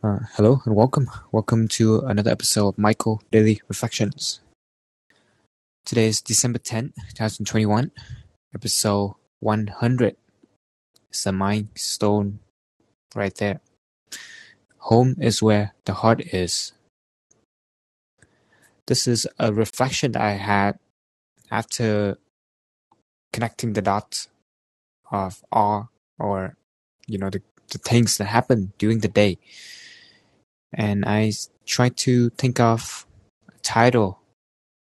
Uh, hello and welcome. Welcome to another episode of Michael Daily Reflections. Today is December 10th, 2021, episode 100. It's a milestone right there. Home is where the heart is. This is a reflection that I had after connecting the dots of all or you know the, the things that happen during the day and I tried to think of a title,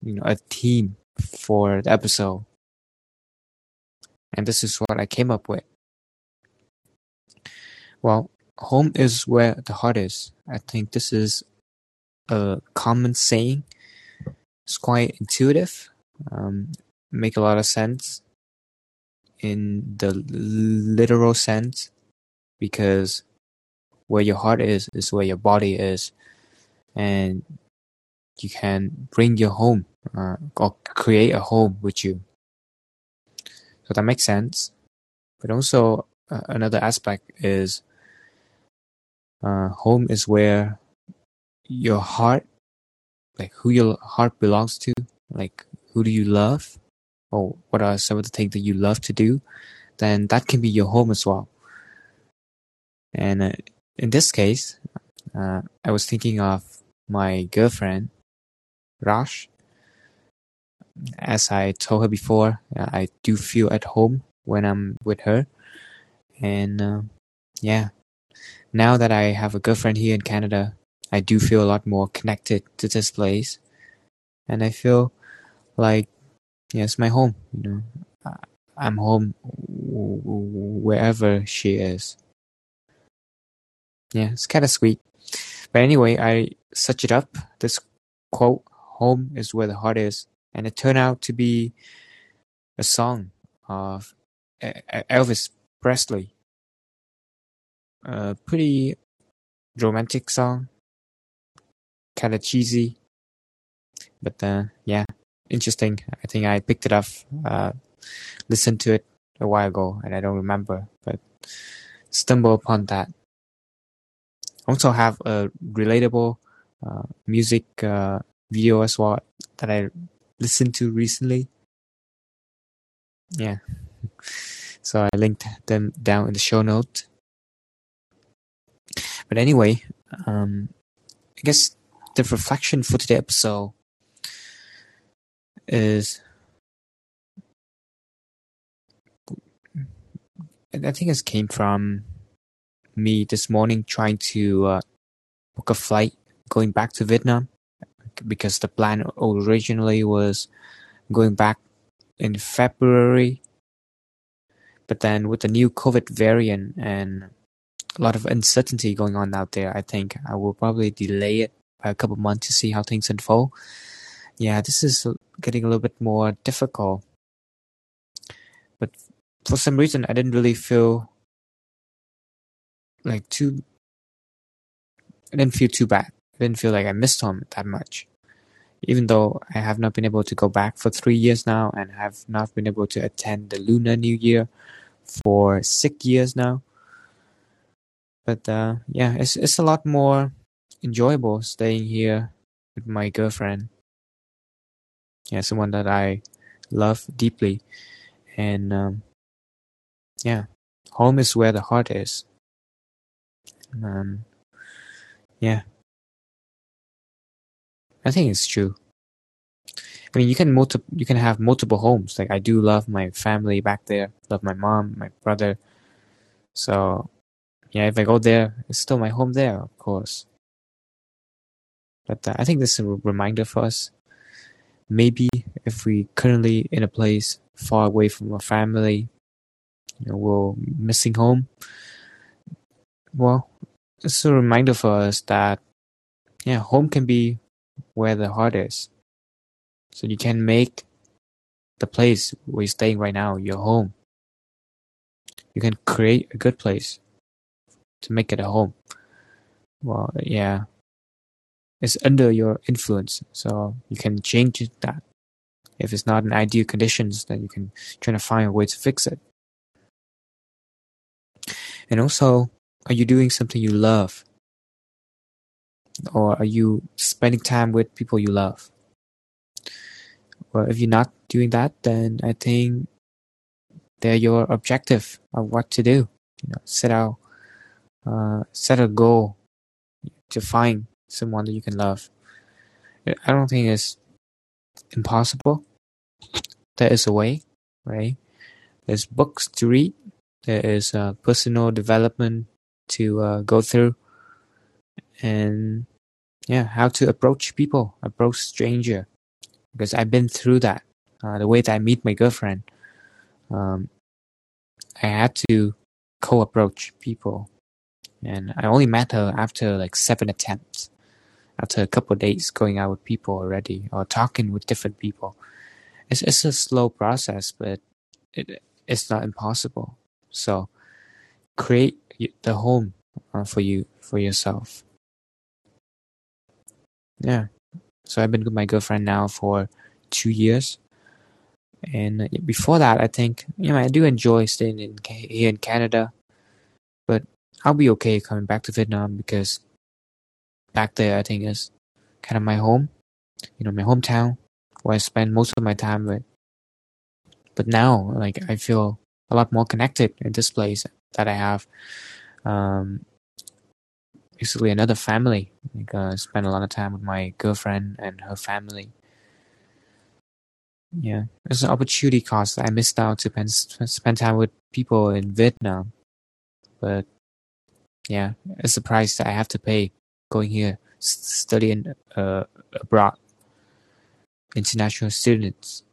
you know, a theme for the episode. And this is what I came up with. Well, home is where the heart is. I think this is a common saying. It's quite intuitive, um, make a lot of sense in the literal sense because where your heart is is where your body is and you can bring your home uh, or create a home with you. So that makes sense. But also uh, another aspect is uh, home is where your heart like who your heart belongs to like who do you love or what are some of the things that you love to do then that can be your home as well. And uh, in this case, uh, I was thinking of my girlfriend, Raj. As I told her before, uh, I do feel at home when I'm with her. And uh, yeah, now that I have a girlfriend here in Canada, I do feel a lot more connected to this place. And I feel like, yeah, it's my home, you know. I'm home wherever she is. Yeah, it's kind of sweet. But anyway, I such it up. This quote, home is where the heart is. And it turned out to be a song of Elvis Presley. A pretty romantic song. Kind of cheesy. But uh, yeah, interesting. I think I picked it up, uh, listened to it a while ago, and I don't remember, but stumbled upon that also have a relatable uh, music uh, video as well that I listened to recently. Yeah. So I linked them down in the show note. But anyway, um, I guess the reflection for today episode is I think it came from me this morning trying to uh, book a flight going back to Vietnam because the plan originally was going back in February. But then with the new COVID variant and a lot of uncertainty going on out there, I think I will probably delay it by a couple months to see how things unfold. Yeah, this is getting a little bit more difficult. But for some reason, I didn't really feel like too. I didn't feel too bad. I didn't feel like I missed home that much, even though I have not been able to go back for three years now, and have not been able to attend the Lunar New Year for six years now. But uh, yeah, it's it's a lot more enjoyable staying here with my girlfriend. Yeah, someone that I love deeply, and um, yeah, home is where the heart is. Um, yeah, I think it's true. I mean, you can multi- you can have multiple homes. Like I do love my family back there. Love my mom, my brother. So, yeah, if I go there, it's still my home there, of course. But uh, I think this is a reminder for us. Maybe if we currently in a place far away from our family, you know, we're missing home. Well, it's a reminder for us that yeah, home can be where the heart is. So you can make the place where you're staying right now your home. You can create a good place to make it a home. Well, yeah, it's under your influence, so you can change that. If it's not in ideal conditions, then you can try to find a way to fix it. And also, are you doing something you love? or are you spending time with people you love? Well, if you're not doing that, then I think they're your objective of what to do. You know, set out, uh, set a goal to find someone that you can love. I don't think it's impossible. There is a way, right? There's books to read. There is uh, personal development to uh, go through, and yeah, how to approach people, approach stranger. Because I've been through that. Uh, the way that I meet my girlfriend, um, I had to co-approach people, and I only met her after like seven attempts. After a couple days going out with people already, or talking with different people, it's it's a slow process, but it it's not impossible. So create the home uh, for you for yourself. Yeah. So I've been with my girlfriend now for two years, and before that, I think you know I do enjoy staying in here in Canada, but I'll be okay coming back to Vietnam because back there I think is kind of my home, you know, my hometown where I spend most of my time with. But now, like I feel a lot more connected in this place that I have. Um, basically another family. Like, uh, spend a lot of time with my girlfriend and her family. Yeah, it's an opportunity cost. I missed out to spend, spend time with people in Vietnam, but yeah, it's a price that I have to pay going here studying uh, abroad, international students,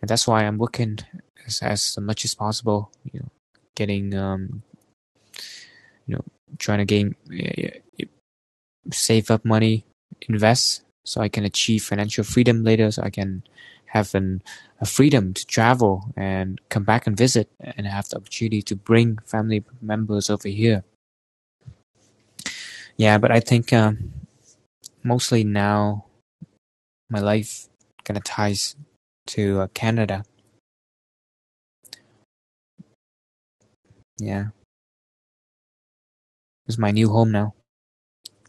and that's why I'm working as, as much as possible. You know, getting um, you know, trying to gain uh, save up money, invest so I can achieve financial freedom later, so I can have an, a freedom to travel and come back and visit and have the opportunity to bring family members over here. Yeah, but I think um, mostly now my life kind of ties to uh, Canada. Yeah. It's my new home now.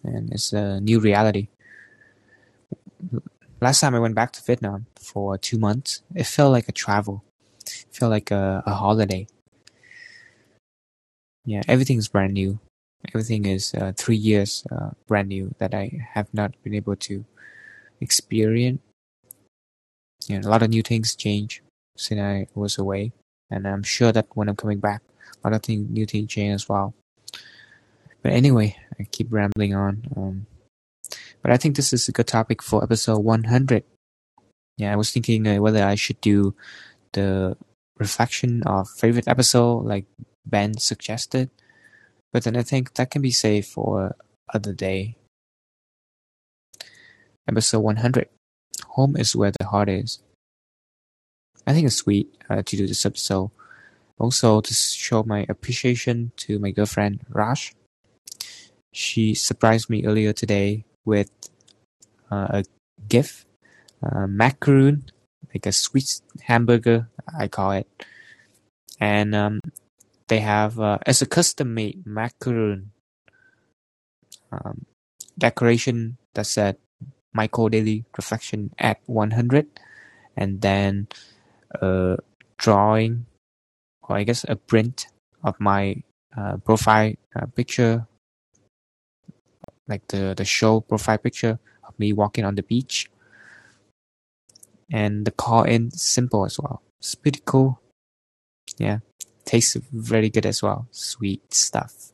And it's a new reality last time I went back to Vietnam for two months, it felt like a travel. It felt like a, a holiday. Yeah, everything's brand new. Everything is uh, three years uh, brand new that I have not been able to experience. Yeah, a lot of new things change since I was away, and I'm sure that when I'm coming back, of things, new things change as well. But anyway, I keep rambling on. Um, but I think this is a good topic for episode 100. Yeah, I was thinking uh, whether I should do the reflection of favorite episode like Ben suggested, but then I think that can be saved for other day. Episode 100. Home is where the heart is. I think it's sweet uh, to do this episode. Also, to show my appreciation to my girlfriend Raj. She surprised me earlier today with uh, a gift, uh, macaroon, like a sweet hamburger, I call it, and um, they have uh, as a custom made macaroon um, decoration that said Michael Daily Reflection at 100, and then a drawing, or I guess a print of my uh, profile uh, picture like the the show profile picture of me walking on the beach. And the Callin simple as well. It's pretty cool. Yeah. Tastes very good as well. Sweet stuff.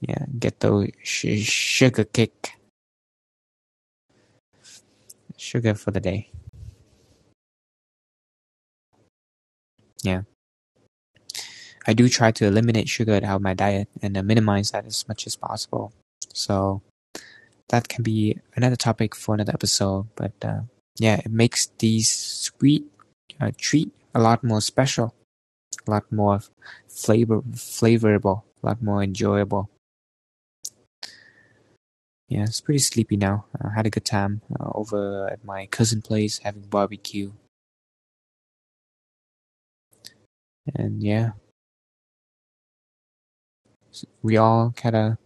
Yeah, get those sh- sugar kick. Sugar for the day. Yeah. I do try to eliminate sugar out of my diet and uh, minimize that as much as possible. So that can be another topic for another episode. But uh, yeah, it makes these sweet uh, treat a lot more special, a lot more flavor flavorable, a lot more enjoyable. Yeah, it's pretty sleepy now. I had a good time uh, over at my cousin place having barbecue. And yeah, we all kind of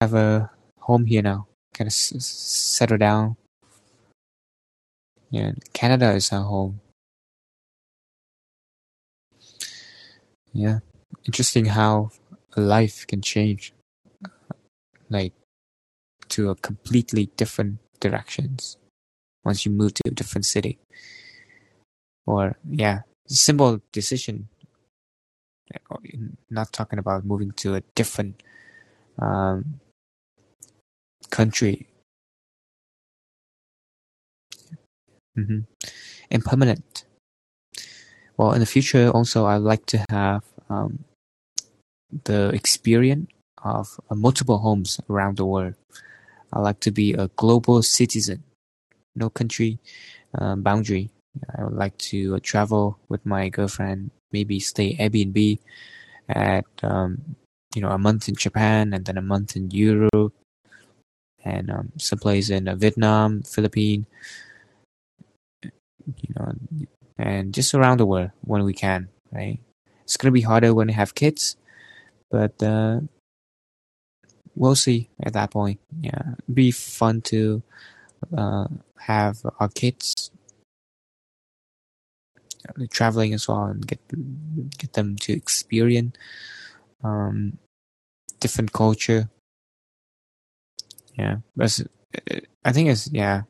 have a home here now. Kind of s- settle down. Yeah, Canada is our home. Yeah, interesting how life can change, like to a completely different directions once you move to a different city. Or yeah, simple decision. Not talking about moving to a different um, country. hmm permanent. Well, in the future, also, I'd like to have um, the experience of uh, multiple homes around the world. I like to be a global citizen, no country um, boundary. I would like to uh, travel with my girlfriend, maybe stay Airbnb at um, you know a month in Japan and then a month in Europe and um, someplace in uh, Vietnam, Philippines, you know, and just around the world when we can. Right? It's gonna be harder when you have kids, but uh, we'll see at that point. Yeah, It'd be fun to uh, have our kids traveling as well and get get them to experience um, different culture. Yeah, but I think it's yeah,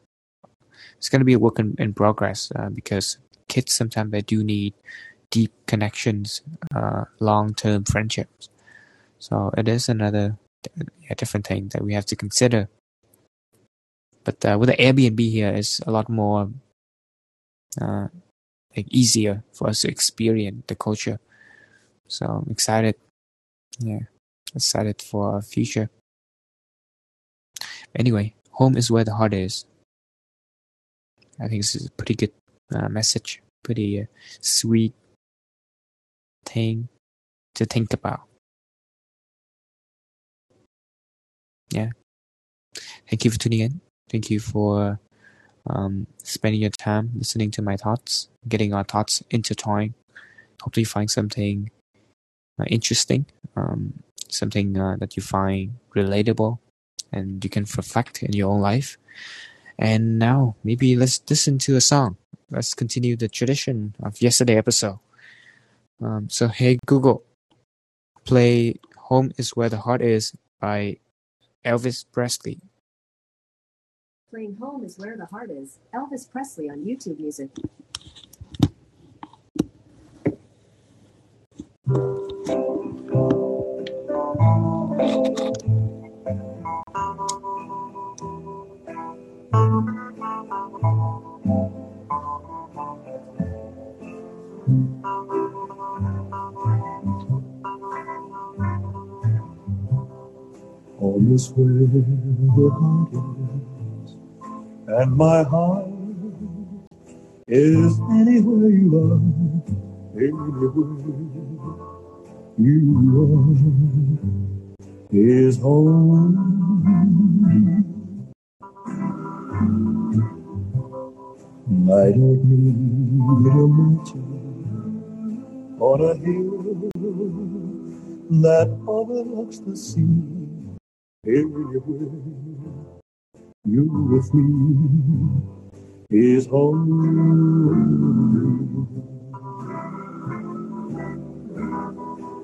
it's gonna be a work in, in progress uh, because kids sometimes they do need deep connections, uh, long term friendships. So it is another yeah, different thing that we have to consider. But uh, with the Airbnb here, it's a lot more uh, like easier for us to experience the culture. So I'm excited. Yeah, excited for our future. Anyway, home is where the heart is. I think this is a pretty good uh, message, pretty uh, sweet thing to think about. Yeah. Thank you for tuning in. Thank you for um, spending your time listening to my thoughts, getting our thoughts intertwined. Hopefully, find something uh, interesting, um, something uh, that you find relatable, and you can reflect in your own life. And now, maybe let's listen to a song. Let's continue the tradition of yesterday episode. Um, so, hey Google, play "Home Is Where the Heart Is" by Elvis Presley. Playing Home is Where the Heart Is. Elvis Presley on YouTube Music. Home is where the heart and my heart is anywhere you are, anywhere you are, is home. I don't need a mansion on a hill that overlooks the sea. Everywhere you with me is home.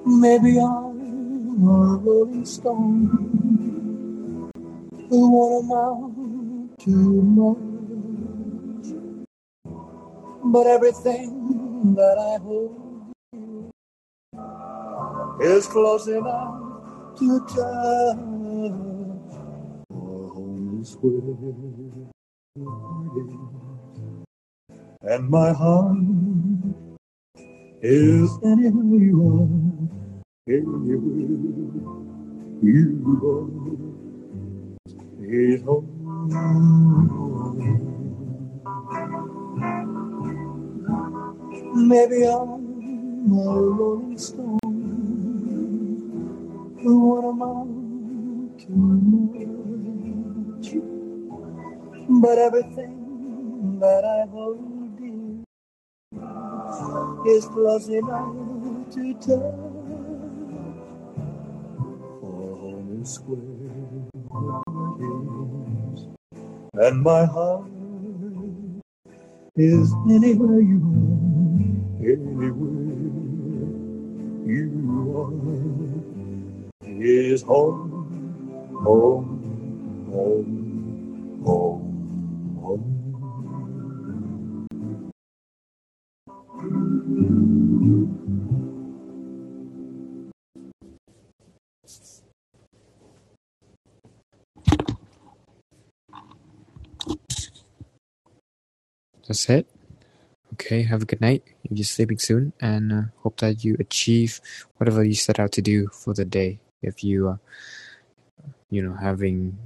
Maybe I'm a rolling stone won't amount to much, but everything that I hold is close enough to touch. And my heart is anywhere you. Are, anywhere you are, is home. Maybe I'm a rolling stone. What am I to much, but everything that I hold dear is close enough to touch. For home is is, and my heart is anywhere you are, anywhere you are, is home, home, home, That's it. Okay, have a good night. If you're sleeping soon, and uh, hope that you achieve whatever you set out to do for the day. If you are, you know, having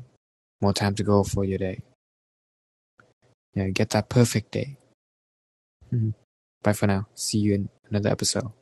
more time to go for your day, yeah, get that perfect day. Mhm. Bye for now. See you in another episode.